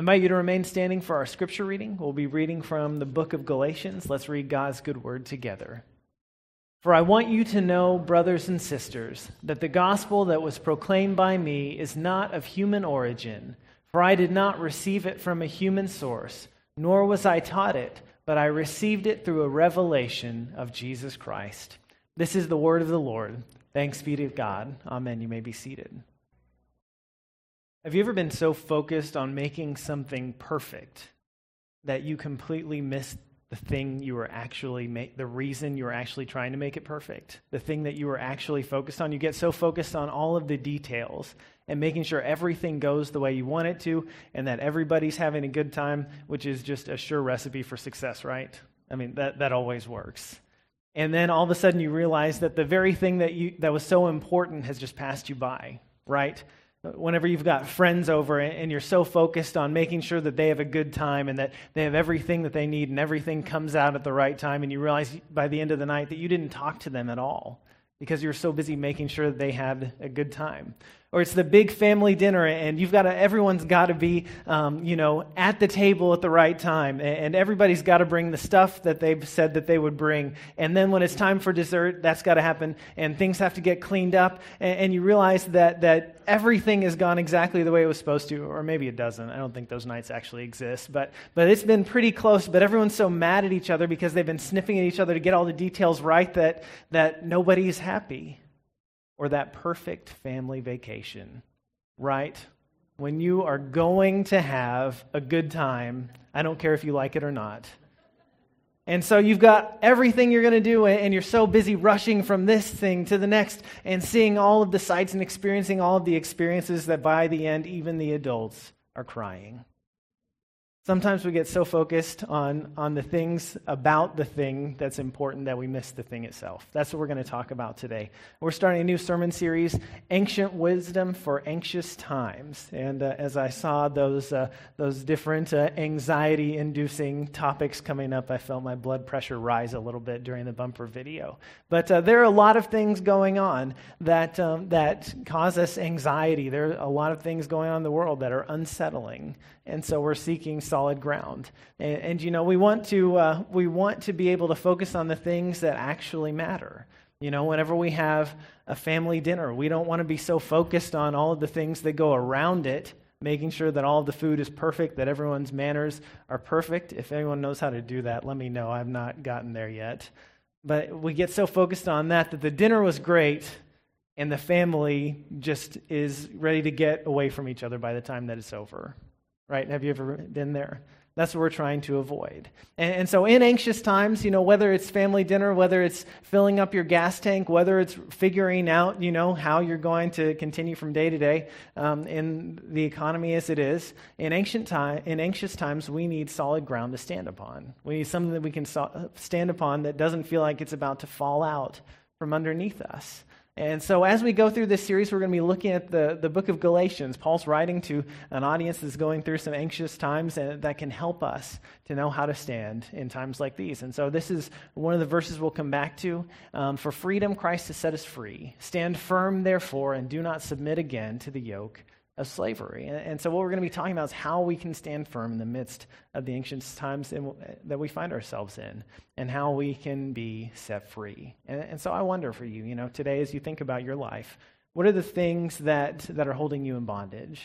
Invite you to remain standing for our scripture reading. We'll be reading from the book of Galatians. Let's read God's good word together. For I want you to know, brothers and sisters, that the gospel that was proclaimed by me is not of human origin, for I did not receive it from a human source, nor was I taught it, but I received it through a revelation of Jesus Christ. This is the word of the Lord. Thanks be to God. Amen. You may be seated. Have you ever been so focused on making something perfect that you completely missed the thing you were actually the reason you were actually trying to make it perfect, the thing that you were actually focused on. You get so focused on all of the details and making sure everything goes the way you want it to and that everybody's having a good time, which is just a sure recipe for success, right? I mean, that, that always works. And then all of a sudden you realize that the very thing that, you, that was so important has just passed you by, right? Whenever you've got friends over and you're so focused on making sure that they have a good time and that they have everything that they need and everything comes out at the right time, and you realize by the end of the night that you didn't talk to them at all because you're so busy making sure that they had a good time or it's the big family dinner and you've got to everyone's got to be um, you know at the table at the right time and everybody's got to bring the stuff that they've said that they would bring. And then when it's time for dessert that's got to happen and things have to get cleaned up and, and you realize that that everything has gone exactly the way it was supposed to or maybe it doesn't. I don't think those nights actually exist but but it's been pretty close but everyone's so mad at each other because they've been sniffing at each other to get all the details right that that nobody's happy or that perfect family vacation, right? When you are going to have a good time, I don't care if you like it or not. And so you've got everything you're going to do, and you're so busy rushing from this thing to the next and seeing all of the sights and experiencing all of the experiences that by the end, even the adults are crying. Sometimes we get so focused on, on the things about the thing that's important that we miss the thing itself. That's what we're going to talk about today. We're starting a new sermon series, Ancient Wisdom for Anxious Times. And uh, as I saw those, uh, those different uh, anxiety inducing topics coming up, I felt my blood pressure rise a little bit during the bumper video. But uh, there are a lot of things going on that, um, that cause us anxiety. There are a lot of things going on in the world that are unsettling. And so we're seeking solid ground. And, and you know, we want, to, uh, we want to be able to focus on the things that actually matter. You know, whenever we have a family dinner, we don't want to be so focused on all of the things that go around it, making sure that all of the food is perfect, that everyone's manners are perfect. If anyone knows how to do that, let me know. I've not gotten there yet. But we get so focused on that that the dinner was great and the family just is ready to get away from each other by the time that it's over right? Have you ever been there? That's what we're trying to avoid. And, and, so, in anxious times, you know, whether it's family dinner, whether it's filling up your gas tank, whether it's figuring out, you know, how you're going to continue from day to day um, in the economy as it is, in, ancient time, in anxious times, we need solid ground to stand upon. We need something that we can so- stand upon that doesn't feel like it's about to fall out from underneath us. And so, as we go through this series, we're going to be looking at the, the book of Galatians. Paul's writing to an audience that's going through some anxious times and that can help us to know how to stand in times like these. And so, this is one of the verses we'll come back to. Um, For freedom, Christ has set us free. Stand firm, therefore, and do not submit again to the yoke of slavery. And, and, so, what we're going to be talking about is how we can stand firm in the midst of the ancient times in, uh, that we find ourselves in, and how we can be set free. And, and so, I wonder for you, you know, today as you think about your life, what are the things that, that are holding you in bondage?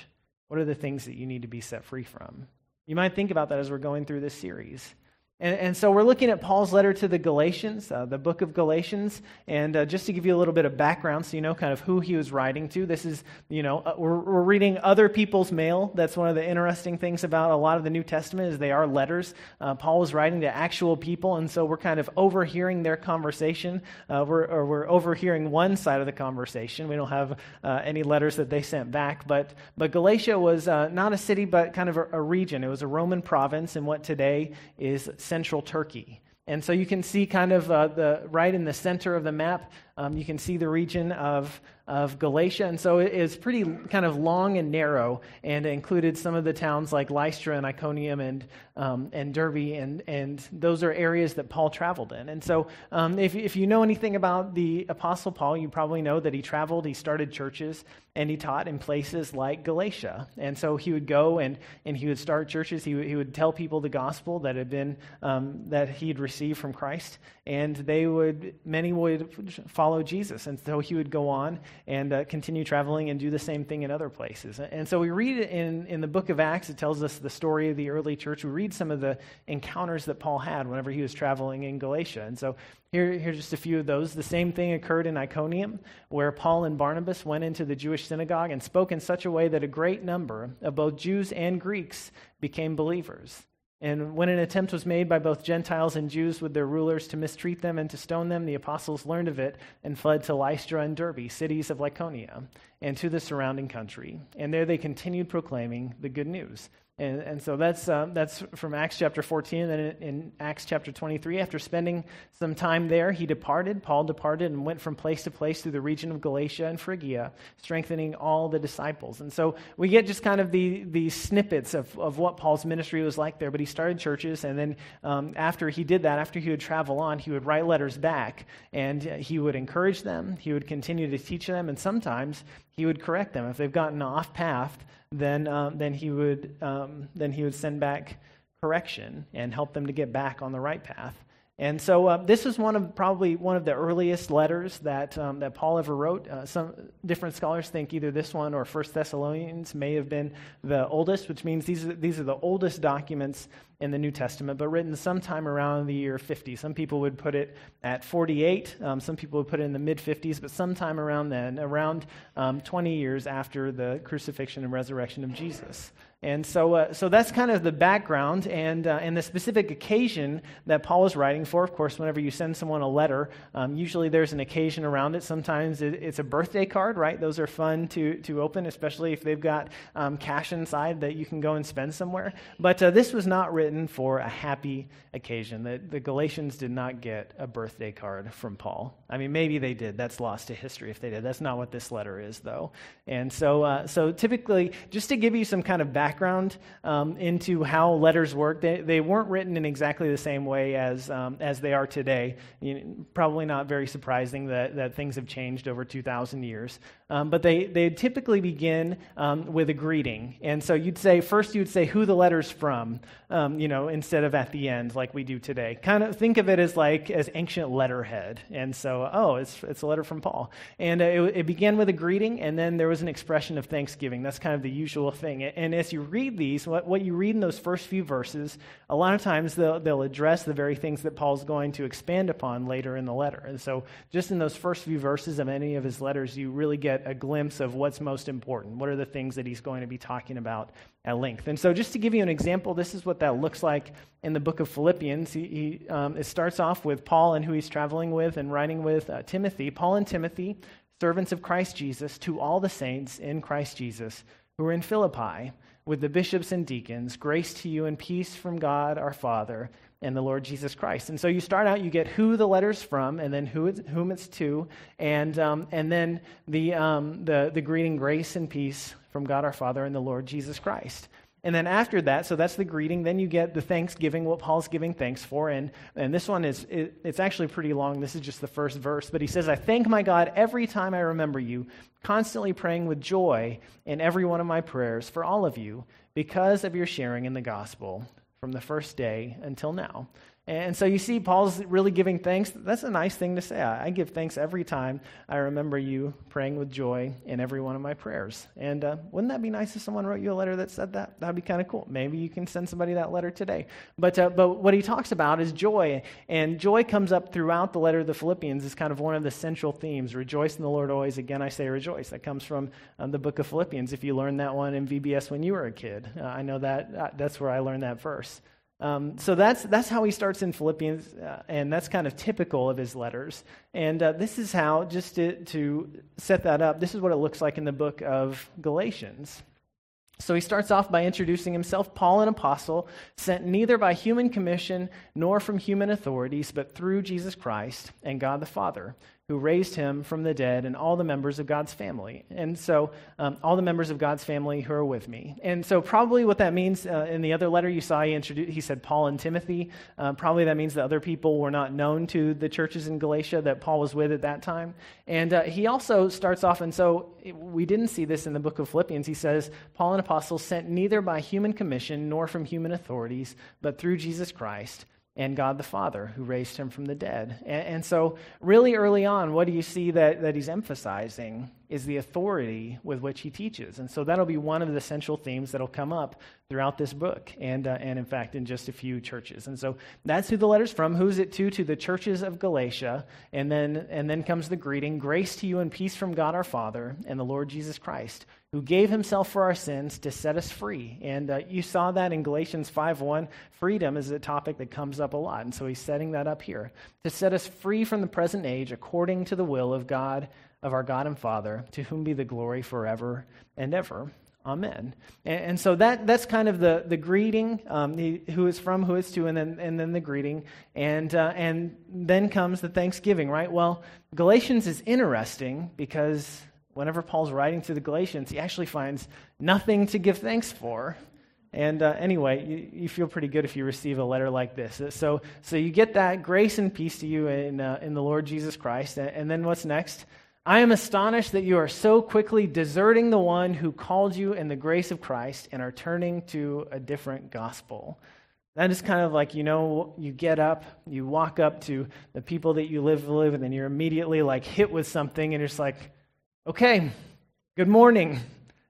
What are the things that you need to be set free from? You might think about that as we're going through this series. And, and, so we're looking at Paul's letter to the Galatians, uh, the book of Galatians. And uh, just to give you a little bit of background so you know kind of who he was writing to, this is, you know, uh, we're, we're, reading other people's mail. That's one of the interesting things about a lot of the New Testament is they are letters. Uh, Paul was writing to actual people, and so we're kind of overhearing their conversation. Uh, we're, or we're overhearing one side of the conversation. We don't have uh, any letters that they sent back. But, but Galatia was not a city, but kind of a, a region. It was a Roman province in what today is central Turkey. And so you can see kind of uh, the right in the center of the map, um, you can see the region of, of Galatia. And so it is pretty kind of long and narrow and included some of the towns like Lystra and Iconium and, um, and Derbe. And, and those are areas that Paul traveled in. And so um, if, if you know anything about the Apostle Paul, you probably know that he traveled, he started churches, and he taught in places like Galatia. And so he would go and, and he would start churches. He, would, he would tell people the gospel that had been, um, that he'd received from Christ. And they would, many would follow Jesus. And so he would go on and uh, continue traveling and do the same thing in other places. And so we read in, in the book of Acts, it tells us the story of the early church. We read some of the encounters that Paul had whenever he was traveling in Galatia. And so here, here's just a few of those. The same thing occurred in Iconium, where Paul and Barnabas went into the Jewish synagogue and spoke in such a way that a great number of both Jews and Greeks became believers. And when an attempt was made by both Gentiles and Jews with their rulers to mistreat them and to stone them, the apostles learned of it and fled to Lystra and Derbe, cities of Lycaonia, and to the surrounding country. And there they continued proclaiming the good news. And, and so that's, uh, that's from Acts chapter 14. And then in, in, Acts chapter 23, after spending some time there, he departed. Paul departed and went from place to place through the region of Galatia and Phrygia, strengthening all the disciples. And so we get just kind of the, the snippets of, of what Paul's ministry was like there. But he started churches. And then um, after he did that, after he would travel on, he would write letters back. And he would encourage them. He would continue to teach them. And sometimes he would correct them. If they've gotten off path, then, um, then, he would, um, then he would send back correction and help them to get back on the right path. And so uh, this is one of probably one of the earliest letters that, um, that Paul ever wrote. Uh, some different scholars think either this one or First Thessalonians may have been the oldest, which means these are, these are the oldest documents in the New Testament, but written sometime around the year 50. Some people would put it at 48. Um, some people would put it in the mid 50s, but sometime around then, around um, 20 years after the crucifixion and resurrection of Jesus. And so, uh, so that's kind of the background and, uh, and the specific occasion that Paul is writing for. Of course, whenever you send someone a letter, um, usually there's an occasion around it. Sometimes it, it's a birthday card, right? Those are fun to, to open, especially if they've got um, cash inside that you can go and spend somewhere. But uh, this was not written for a happy occasion. The, the Galatians did not get a birthday card from Paul. I mean, maybe they did. That's lost to history if they did. That's not what this letter is, though. And so, uh, so typically, just to give you some kind of background, um, into how letters work. They, they weren't written in exactly the same way as, um, as they are today. You know, probably not very surprising that, that things have changed over 2,000 years. Um, but they, they typically begin um, with a greeting. And so you'd say, first you'd say who the letter's from, you know, instead of at the end like we do today. Kind of think of it as like as ancient letterhead. And so, oh, it's, it's a letter from Paul. And uh, it, it began with a greeting, and then there was an expression of thanksgiving. That's kind of the usual thing. And as you read these, what, what you read in those first few verses, a lot of times they'll, they'll address the very things that Paul's going to expand upon later in the letter. And so just in those first few verses of any of his letters, you really get a glimpse of what's most important. What are the things that he's going to be talking about at length? And so, just to give you an example, this is what that looks like in the book of Philippians. He, he um, it starts off with Paul and who he's traveling with and writing with uh, Timothy. Paul and Timothy, servants of Christ Jesus, to all the saints in Christ Jesus who are in Philippi, with the bishops and deacons, grace to you and peace from God our Father and the Lord Jesus Christ. And so you start out, you get who the letter's from, and then who it's, whom it's to, and, um, and then the, um, the, the greeting, grace and peace from God our Father and the Lord Jesus Christ. And then after that, so that's the greeting. Then you get the thanksgiving, what Paul's giving thanks for. And, and this one is, it, it's actually pretty long. This is just the first verse. But he says, I thank my God every time I remember you, constantly praying with joy in every one of my prayers for all of you because of your sharing in the gospel from the first day until now. And so you see, Paul's really giving thanks. That's a nice thing to say. I give thanks every time I remember you praying with joy in every one of my prayers. And uh, wouldn't that be nice if someone wrote you a letter that said that? That'd be kind of cool. Maybe you can send somebody that letter today. But, uh, but what he talks about is joy. And joy comes up throughout the letter of the Philippians as kind of one of the central themes. Rejoice in the Lord always. Again, I say rejoice. That comes from um, the book of Philippians. If you learned that one in VBS when you were a kid, uh, I know that uh, that's where I learned that verse. Um, so that's, that's how he starts in Philippians, uh, and that's kind of typical of his letters. And uh, this is how, just to, to set that up, this is what it looks like in the book of Galatians. So he starts off by introducing himself Paul, an apostle, sent neither by human commission nor from human authorities, but through Jesus Christ and God the Father, who raised him from the dead, and all the members of God's family. And so, um, all the members of God's family who are with me. And so, probably what that means uh, in the other letter you saw, he, introduced, he said Paul and Timothy. Uh, probably that means that other people were not known to the churches in Galatia that Paul was with at that time. And uh, he also starts off, and so we didn't see this in the book of Philippians. He says, Paul, an apostle, sent neither by human commission nor from human authorities, but through Jesus Christ and God the Father who raised him from the dead. And, and, so, really early on, what do you see that, that he's emphasizing is the authority with which he teaches. And so, that'll be one of the central themes that'll come up throughout this book, and, uh, and in fact, in just a few churches. And so, that's who the letter's from. Who's it to? To the churches of Galatia. And then, and then comes the greeting Grace to you and peace from God our Father and the Lord Jesus Christ who gave himself for our sins to set us free. And uh, you saw that in Galatians 5:1. Freedom is a topic that comes up a lot. And so he's setting that up here. To set us free from the present age according to the will of God, of our God and Father, to whom be the glory forever and ever. Amen. And, and so that, that's kind of the, the greeting, um, the, who is from, who is to, and then, and then the greeting. And, uh, and then comes the thanksgiving, right? Well, Galatians is interesting because whenever Paul's writing to the Galatians, he actually finds nothing to give thanks for. And uh, anyway, you, you, feel pretty good if you receive a letter like this. So, so you get that grace and peace to you in, uh, in the Lord Jesus Christ. And, and then what's next? I am astonished that you are so quickly deserting the one who called you in the grace of Christ and are turning to a different gospel. That is kind of like, you know, you get up, you walk up to the people that you live with, and then you're immediately like hit with something, and you're just like, Okay, good morning.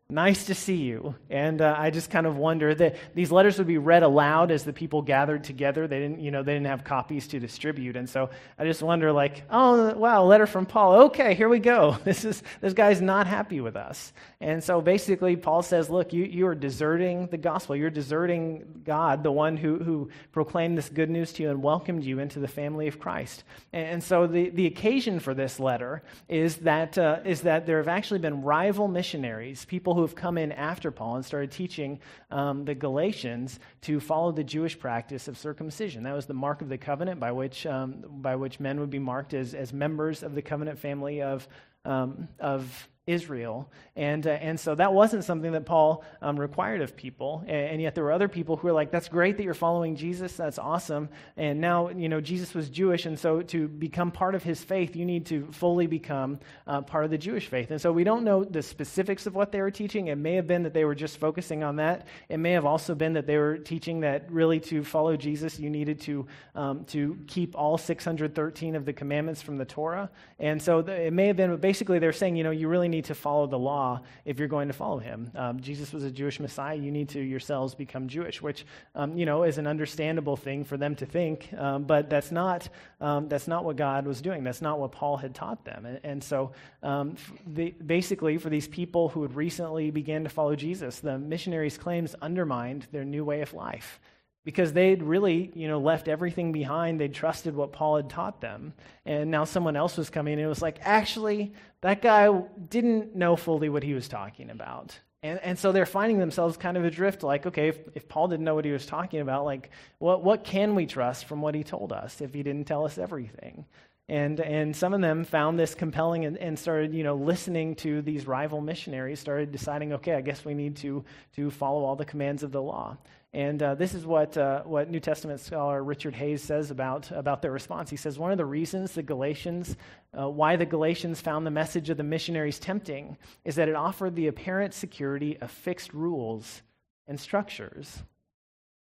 Nice to see you. And uh, I just kind of wonder that these letters would be read aloud as the people gathered together. They didn't, you know, they didn't have copies to distribute. And so I just wonder, like, oh, wow, letter from Paul. Okay, here we go. This is this guy's not happy with us. And so basically, Paul says, look, you, you are deserting the gospel. You're deserting God, the one who, who proclaimed this good news to you and welcomed you into the family of Christ. And, and so the, the occasion for this letter is that, uh, is that there have actually been rival missionaries, people who have come in after Paul and started teaching um, the Galatians to follow the Jewish practice of circumcision. That was the mark of the covenant by which, um, by which men would be marked as, as members of the covenant family of, um, of Israel. And, uh, and so that wasn't something that Paul um, required of people. And, and, yet there were other people who were like, that's great that you're following Jesus. That's awesome. And now, you know, Jesus was Jewish. And so to become part of his faith, you need to fully become uh, part of the Jewish faith. And so we don't know the specifics of what they were teaching. It may have been that they were just focusing on that. It may have also been that they were teaching that really to follow Jesus, you needed to, um, to keep all 613 of the commandments from the Torah. And so it may have been, but basically they're saying, you know, you really need to follow the law if you're going to follow him. Um, Jesus was a Jewish Messiah. You need to yourselves become Jewish, which, um, you know, is an understandable thing for them to think. Um, but that's not, um, that's not what God was doing. That's not what Paul had taught them. And, and so um, the, basically, for these people who had recently began to follow Jesus, the missionaries' claims undermined their new way of life because they'd really, you know, left everything behind. They'd trusted what Paul had taught them. And now someone else was coming and it was like, actually, that guy didn't know fully what he was talking about. And, and so they're finding themselves kind of adrift, like, okay, if, if Paul didn't know what he was talking about, like, what, what can we trust from what he told us if he didn't tell us everything? And, and some of them found this compelling and, and started, you know, listening to these rival missionaries, started deciding, okay, I guess we need to, to follow all the commands of the law. And uh, this is what, uh, what New Testament scholar Richard Hays says about, about their response. He says, One of the reasons the Galatians, uh, why the Galatians found the message of the missionaries tempting, is that it offered the apparent security of fixed rules and structures.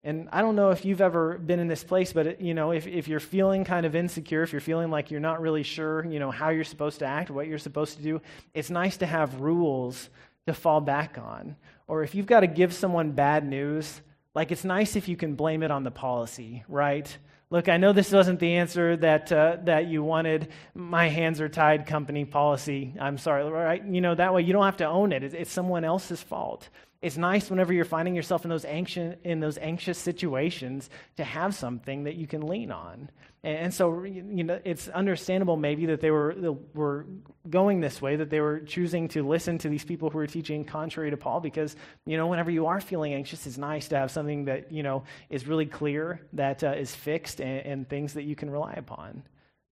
And I don't know if you've ever been in this place, but you know, if, if you're feeling kind of insecure, if you're feeling like you're not really sure, you know, how you're supposed to act, what you're supposed to do, it's nice to have rules to fall back on. Or if you've got to give someone bad news, like, it's nice if you can blame it on the policy, right? Look, I know this wasn't the answer that, uh, that you wanted. My hands are tied company policy. I'm sorry, right? You know, that way you don't have to own it. It's, it's someone else's fault. It's nice whenever you're finding yourself in those, anxious, in those anxious situations to have something that you can lean on. And so, you know, it's understandable maybe that they were, were going this way, that they were choosing to listen to these people who were teaching contrary to Paul, because, you know, whenever you are feeling anxious, it's nice to have something that, you know, is really clear, that uh, is fixed, and, and things that you can rely upon.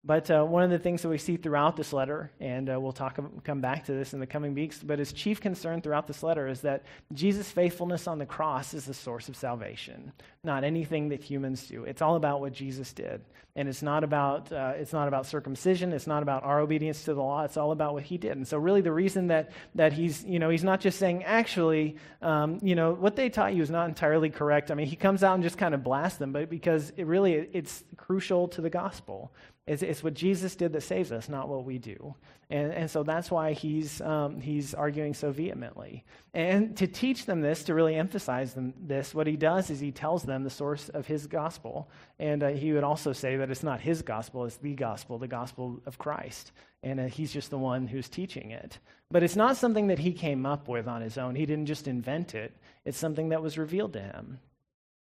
But uh, one of the things that we see throughout this letter, and uh, we'll talk, come back to this in the coming weeks, but his chief concern throughout this letter is that Jesus' faithfulness on the cross is the source of salvation, not anything that humans do. It's all about what Jesus did, and it's not about uh, it's not about circumcision. It's not about our obedience to the law. It's all about what He did. And so, really, the reason that that he's you know he's not just saying actually um, you know what they taught you is not entirely correct. I mean, he comes out and just kind of blasts them, but because it really it's crucial to the gospel. It's, it's, what Jesus did that saves us, not what we do. And, and so that's why he's, um, he's arguing so vehemently. And to teach them this, to really emphasize them this, what he does is he tells them the source of his gospel. And uh, he would also say that it's not his gospel, it's the gospel, the gospel of Christ. And uh, he's just the one who's teaching it. But it's not something that he came up with on his own. He didn't just invent it, it's something that was revealed to him.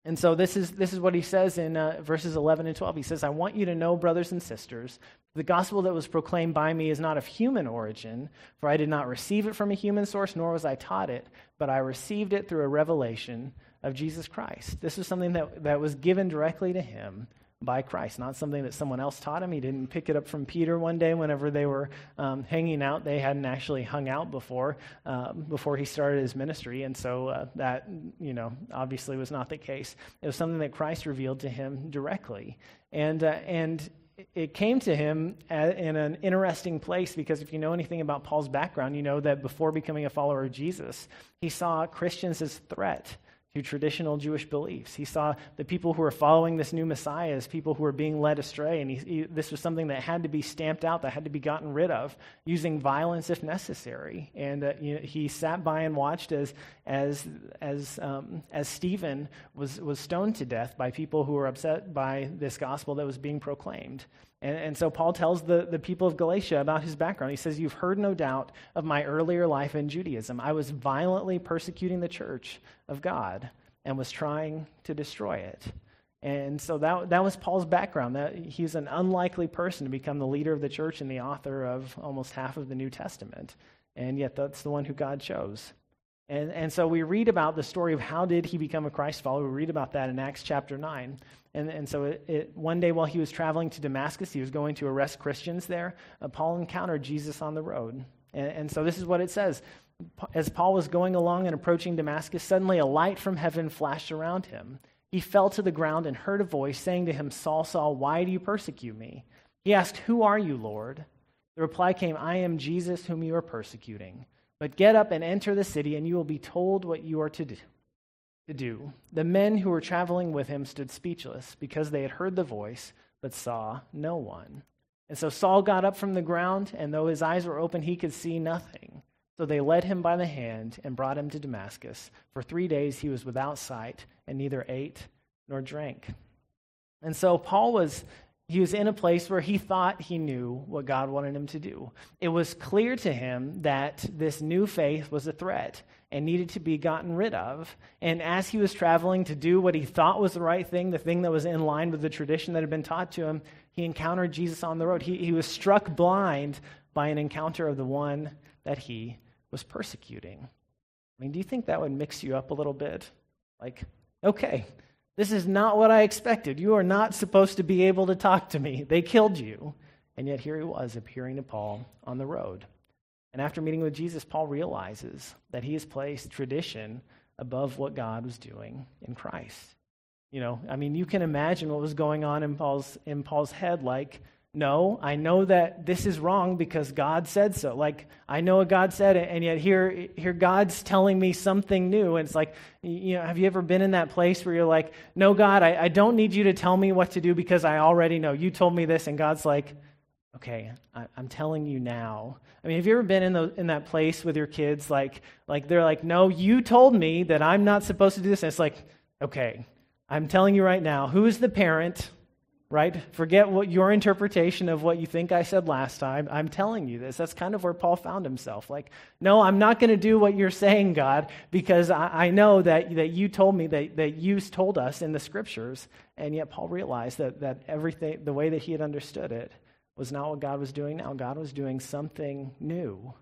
And so this is, this is what he says in uh, verses 11 and 12. He says, I want you to know, brothers and sisters, the gospel that was proclaimed by me is not of human origin, for I did not receive it from a human source, nor was I taught it, but I received it through a revelation of Jesus Christ. This was something that, that was given directly to him by Christ, not something that someone else taught him. He didn't pick it up from Peter one day whenever they were um, hanging out. They hadn't actually hung out before uh, before he started his ministry, and so uh, that you know obviously was not the case. It was something that Christ revealed to him directly, and uh, and it came to him in an interesting place because if you know anything about Paul's background, you know that before becoming a follower of Jesus, he saw Christians as threat to traditional Jewish beliefs. He saw the people who were following this new Messiah as people who were being led astray, and he, he, this was something that had to be stamped out, that had to be gotten rid of, using violence if necessary. And uh, you know, he sat by and watched as, as, as, um, as Stephen was, was stoned to death by people who were upset by this gospel that was being proclaimed. And, and, so Paul tells the, the people of Galatia about his background. He says, You've heard no doubt of my earlier life in Judaism. I was violently persecuting the church of God and was trying to destroy it. And so that, that was Paul's background. That he's an unlikely person to become the leader of the church and the author of almost half of the New Testament. And yet that's the one who God chose. And, and so we read about the story of how did he become a Christ follower. We read about that in Acts chapter 9. And, and so it, it, one day while he was traveling to Damascus, he was going to arrest Christians there. Uh, Paul encountered Jesus on the road. And, and so this is what it says. As Paul was going along and approaching Damascus, suddenly a light from heaven flashed around him. He fell to the ground and heard a voice saying to him, Saul, Saul, why do you persecute me? He asked, Who are you, Lord? The reply came, I am Jesus whom you are persecuting. But get up and enter the city, and you will be told what you are to do. The men who were traveling with him stood speechless because they had heard the voice, but saw no one. And so Saul got up from the ground, and though his eyes were open, he could see nothing. So they led him by the hand and brought him to Damascus. For three days he was without sight and neither ate nor drank. And so Paul was he was in a place where he thought he knew what God wanted him to do. It was clear to him that this new faith was a threat and needed to be gotten rid of. And as he was traveling to do what he thought was the right thing, the thing that was in line with the tradition that had been taught to him, he encountered Jesus on the road. He, he was struck blind by an encounter of the one that he was persecuting. I mean, do you think that would mix you up a little bit? Like, okay, this is not what I expected. You are not supposed to be able to talk to me. They killed you. And yet here he was appearing to Paul on the road. And after meeting with Jesus, Paul realizes that he has placed tradition above what God was doing in Christ. You know, I mean, you can imagine what was going on in Paul's, in Paul's head like, no, I know that this is wrong because God said so. Like, I know what God said, and yet here, here God's telling me something new. And it's like, you know, have you ever been in that place where you're like, no, God, I, I don't need you to tell me what to do because I already know. You told me this, and God's like, okay, I, am telling you now. I mean, have you ever been in, the, in that place with your kids? Like, like, they're like, no, you told me that I'm not supposed to do this. And it's like, okay, I'm telling you right now, who's the parent? Right? Forget what your interpretation of what you think I said last time. I'm telling you this. That's kind of where Paul found himself. Like, no, I'm not going to do what you're saying, God, because I, I, know that, that you told me, that, that you told us in the scriptures. And yet Paul realized that, that everything, the way that he had understood it, was not what God was doing now. God was doing something new.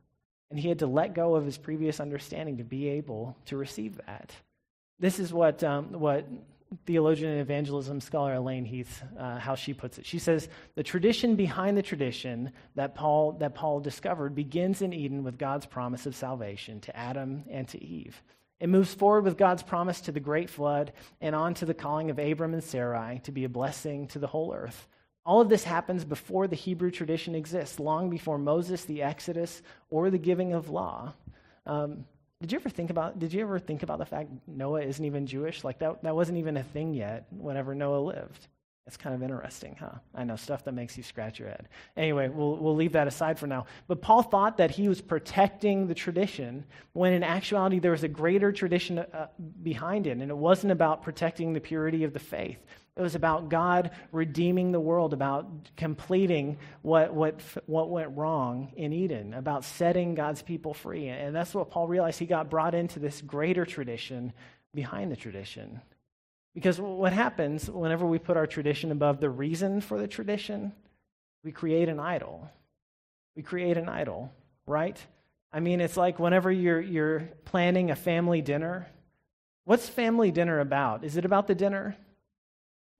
And he had to let go of his previous understanding to be able to receive that. This is what, um, what theologian and evangelism scholar Elaine Heath, uh, how she puts it. She says, The tradition behind the tradition that Paul, that Paul discovered begins in Eden with God's promise of salvation to Adam and to Eve. It moves forward with God's promise to the great flood and on to the calling of Abram and Sarai to be a blessing to the whole earth. All of this happens before the Hebrew tradition exists, long before Moses, the Exodus, or the giving of law. Um, did you ever think about did you ever think about the fact Noah isn't even Jewish? Like that that wasn't even a thing yet whenever Noah lived. It's kind of interesting, huh? I know stuff that makes you scratch your head. Anyway, we'll, we'll leave that aside for now. But Paul thought that he was protecting the tradition when in actuality there was a greater tradition uh, behind it. And it wasn't about protecting the purity of the faith, it was about God redeeming the world, about completing what, what, what went wrong in Eden, about setting God's people free. And that's what Paul realized. He got brought into this greater tradition behind the tradition. Because what happens whenever we put our tradition above the reason for the tradition, we create an idol. We create an idol, right? I mean, it's like whenever you're, you're planning a family dinner, what's family dinner about? Is it about the dinner?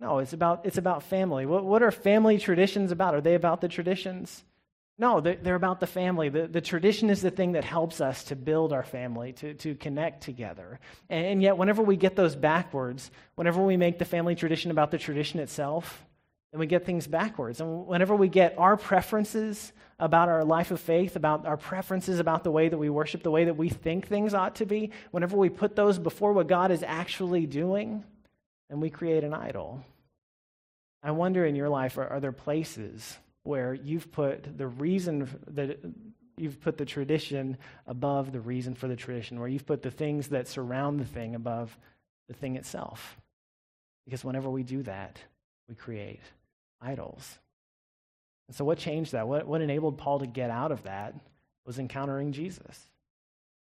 No, it's about, it's about family. What, what are family traditions about? Are they about the traditions? No, they're, they're about the family. The, the tradition is the thing that helps us to build our family, to, to connect together. And, and yet, whenever we get those backwards, whenever we make the family tradition about the tradition itself, then we get things backwards. And whenever we get our preferences about our life of faith, about our preferences about the way that we worship, the way that we think things ought to be, whenever we put those before what God is actually doing, then we create an idol. I wonder in your life, are, are there places where you've put the reason that you've put the tradition above the reason for the tradition, where you've put the things that surround the thing above the thing itself? Because whenever we do that, we create idols. And so, what changed that? What, what enabled Paul to get out of that was encountering Jesus.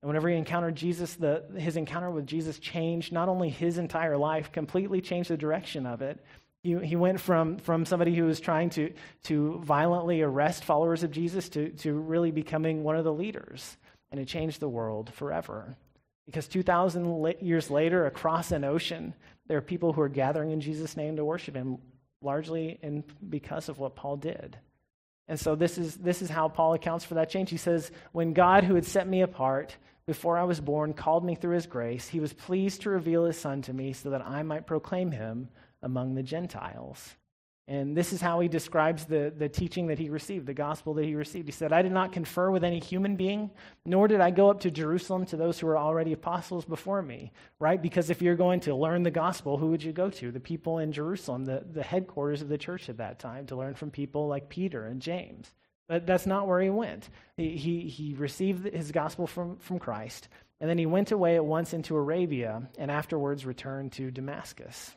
And whenever he encountered Jesus, the, his encounter with Jesus changed not only his entire life, completely changed the direction of it, he, he went from, from somebody who was trying to, to violently arrest followers of Jesus to, to really becoming one of the leaders. And it changed the world forever. Because 2,000 years later, across an ocean, there are people who are gathering in Jesus' name to worship him, largely in, because of what Paul did. And so this is, this is how Paul accounts for that change. He says, When God, who had set me apart before I was born, called me through his grace, he was pleased to reveal his son to me so that I might proclaim him among the Gentiles. And this is how he describes the, the teaching that he received, the gospel that he received. He said, I did not confer with any human being, nor did I go up to Jerusalem to those who were already apostles before me, right? Because if you're going to learn the gospel, who would you go to? The people in Jerusalem, the, the headquarters of the church at that time, to learn from people like Peter and James. But that's not where he went. He, he, he received his gospel from, from Christ, and then he went away at once into Arabia, and afterwards returned to Damascus.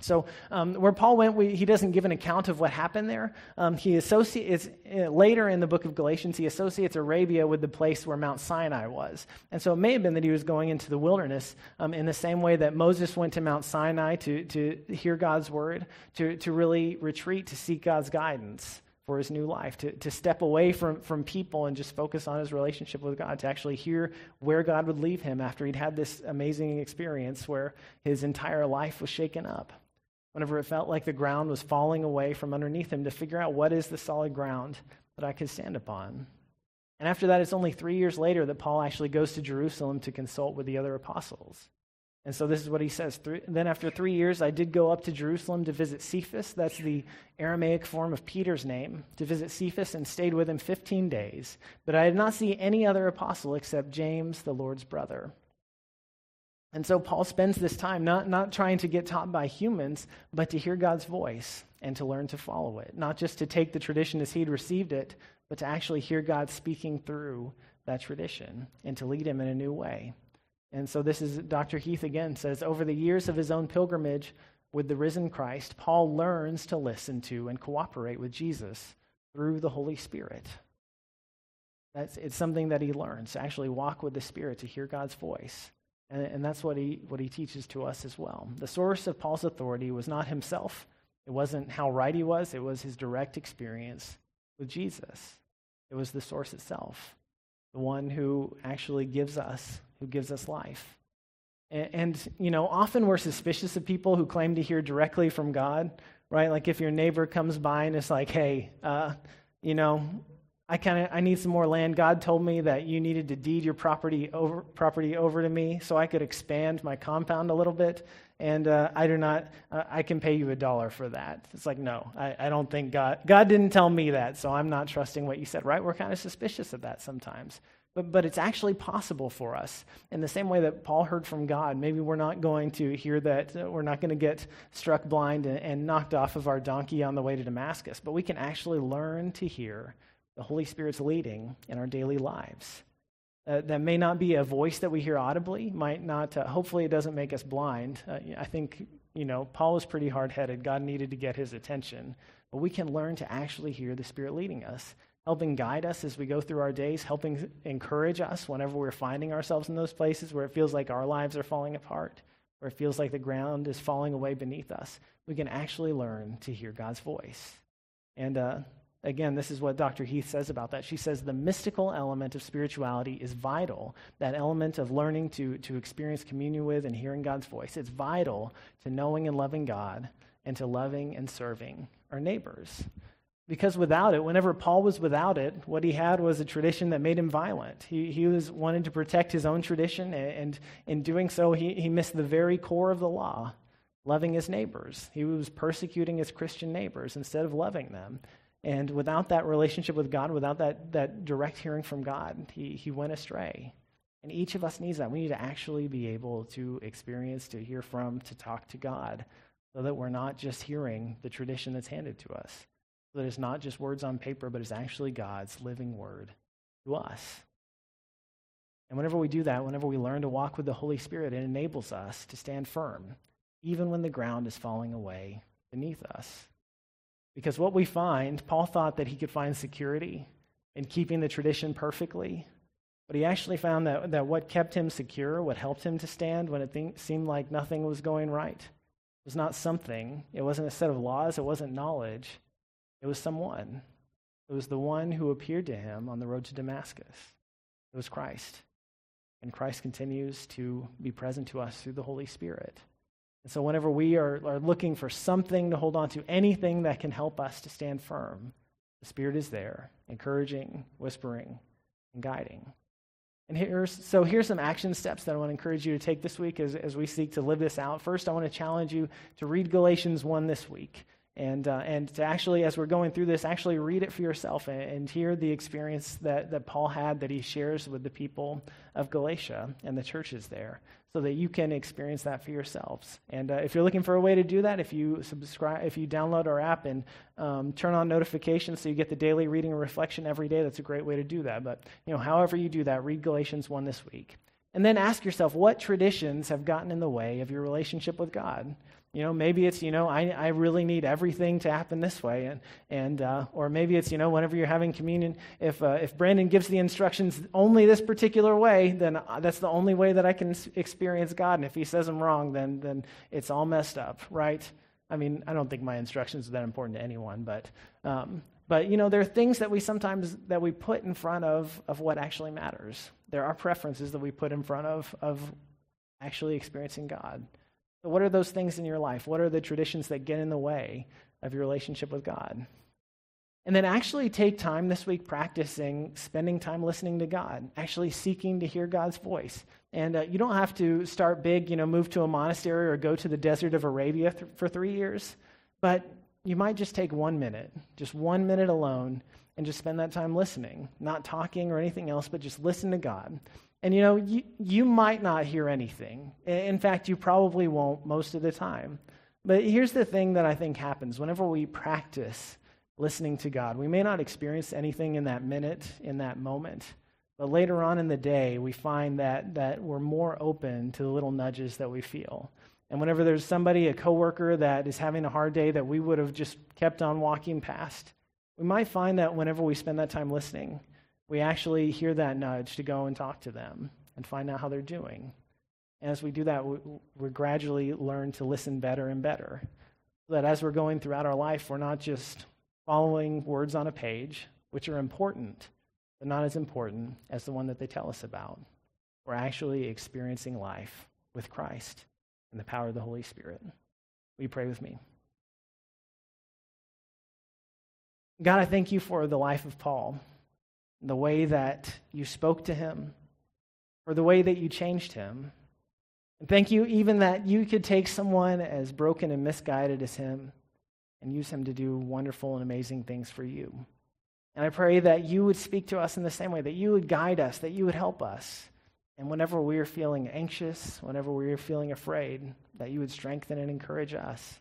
So, um, where Paul went, we, he doesn't give an account of what happened there. Um, he associates, uh, later in the book of Galatians, he associates Arabia with the place where Mount Sinai was. And so it may have been that he was going into the wilderness um, in the same way that Moses went to Mount Sinai to, to hear God's word, to, to really retreat, to seek God's guidance for his new life, to, to step away from, from people and just focus on his relationship with God, to actually hear where God would leave him after he'd had this amazing experience where his entire life was shaken up whenever it felt like the ground was falling away from underneath him, to figure out what is the solid ground that I could stand upon. And after that, it's only three years later that Paul actually goes to Jerusalem to consult with the other apostles. And so this is what he says. Then, after three years, I did go up to Jerusalem to visit Cephas. That's the Aramaic form of Peter's name. To visit Cephas and stayed with him 15 days. But I did not see any other apostle except James, the Lord's brother. And so Paul spends this time not, not trying to get taught by humans, but to hear God's voice and to learn to follow it. Not just to take the tradition as he'd received it, but to actually hear God speaking through that tradition and to lead him in a new way. And so this is Dr. Heath again says over the years of his own pilgrimage with the risen Christ, Paul learns to listen to and cooperate with Jesus through the Holy Spirit. That's, it's something that he learns to actually walk with the Spirit, to hear God's voice. And, and that's what he, what he teaches to us as well. The source of Paul's authority was not himself, it wasn't how right he was, it was his direct experience with Jesus. It was the source itself, the one who actually gives us, who gives us life. And, and, you know, often we're suspicious of people who claim to hear directly from God, right? Like if your neighbor comes by and it's like, hey, uh, you know, I kind of I need some more land. God told me that you needed to deed your property over property over to me so I could expand my compound a little bit, and uh, I do not. Uh, I can pay you a dollar for that. It's like no, I, I don't think God God didn't tell me that, so I'm not trusting what you said. Right? We're kind of suspicious of that sometimes. But, but it's actually possible for us. In the same way that Paul heard from God, maybe we're not going to hear that, uh, we're not going to get struck blind and, and knocked off of our donkey on the way to Damascus, but we can actually learn to hear the Holy Spirit's leading in our daily lives. Uh, that may not be a voice that we hear audibly, might not, uh, hopefully, it doesn't make us blind. Uh, I think, you know, Paul was pretty hard headed. God needed to get his attention. But we can learn to actually hear the Spirit leading us helping guide us as we go through our days, helping encourage us whenever we're finding ourselves in those places where it feels like our lives are falling apart, where it feels like the ground is falling away beneath us. We can actually learn to hear God's voice. And uh, again, this is what Dr. Heath says about that. She says the mystical element of spirituality is vital, that element of learning to, to experience communion with and hearing God's voice. It's vital to knowing and loving God and to loving and serving our neighbors. Because without it, whenever Paul was without it, what he had was a tradition that made him violent. He, he was wanting to protect his own tradition, and in doing so, he, he missed the very core of the law loving his neighbors. He was persecuting his Christian neighbors instead of loving them. And without that relationship with God, without that, that direct hearing from God, he, he went astray. And each of us needs that. We need to actually be able to experience, to hear from, to talk to God, so that we're not just hearing the tradition that's handed to us so that it's not just words on paper, but it's actually God's living word to us. And whenever we do that, whenever we learn to walk with the Holy Spirit, it enables us to stand firm, even when the ground is falling away beneath us. Because what we find, Paul thought that he could find security in keeping the tradition perfectly, but he actually found that, that what kept him secure, what helped him to stand when it think, seemed like nothing was going right, was not something. It wasn't a set of laws, it wasn't knowledge. It was someone. It was the one who appeared to him on the road to Damascus. It was Christ. And Christ continues to be present to us through the Holy Spirit. And so, whenever we are, are looking for something to hold on to, anything that can help us to stand firm, the Spirit is there, encouraging, whispering, and guiding. And here's, so here's some action steps that I want to encourage you to take this week as, as we seek to live this out. First, I want to challenge you to read Galatians 1 this week and, uh, and to actually, as we're going through this, actually read it for yourself and, and, hear the experience that, that Paul had that he shares with the people of Galatia and the churches there so that you can experience that for yourselves. And uh, if you're looking for a way to do that, if you subscribe, if you download our app and um, turn on notifications so you get the daily reading and reflection every day, that's a great way to do that. But, you know, however you do that, read Galatians 1 this week. And then ask yourself, what traditions have gotten in the way of your relationship with God? You know, maybe it's, you know, I, I really need everything to happen this way. And, and uh, or maybe it's, you know, whenever you're having communion, if, uh, if Brandon gives the instructions only this particular way, then uh, that's the only way that I can experience God. And if he says them wrong, then, then it's all messed up, right? I mean, I don't think my instructions are that important to anyone, but, um, but you know, there are things that we sometimes that we put in front of, of what actually matters. There are preferences that we put in front of, of actually experiencing God. So, what are those things in your life? What are the traditions that get in the way of your relationship with God? And then actually take time this week practicing spending time listening to God, actually seeking to hear God's voice. And uh, you don't have to start big, you know, move to a monastery or go to the desert of Arabia th- for three years, but you might just take one minute, just one minute alone, and just spend that time listening, not talking or anything else, but just listen to God. And you know, you, you might not hear anything. In fact, you probably won't most of the time. But here's the thing that I think happens whenever we practice listening to God. We may not experience anything in that minute, in that moment, but later on in the day, we find that, that we're more open to the little nudges that we feel. And whenever there's somebody, a coworker, that is having a hard day that we would have just kept on walking past, we might find that whenever we spend that time listening, we actually hear that nudge to go and talk to them and find out how they're doing. And as we do that, we, we gradually learn to listen better and better. So that as we're going throughout our life, we're not just following words on a page, which are important, but not as important as the one that they tell us about. We're actually experiencing life with Christ and the power of the Holy Spirit. Will you pray with me? God, I thank you for the life of Paul, the way that you spoke to him, or the way that you changed him. And thank you even that you could take someone as broken and misguided as him and use him to do wonderful and amazing things for you. And I pray that you would speak to us in the same way, that you would guide us, that you would help us. And whenever we are feeling anxious, whenever we are feeling afraid, that you would strengthen and encourage us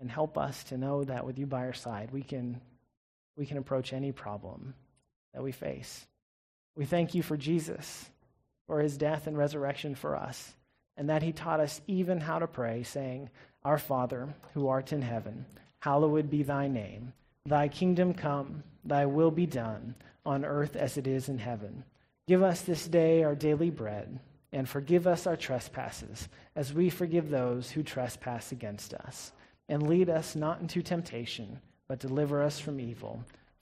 and help us to know that with you by our side, we can, we can approach any problem that we face. We thank you for Jesus, for his death and resurrection for us, and that he taught us even how to pray, saying, Our Father, who art in heaven, hallowed be thy name. Thy kingdom come, thy will be done, on earth as it is in heaven. Give us this day our daily bread, and forgive us our trespasses, as we forgive those who trespass against us. And lead us not into temptation, but deliver us from evil.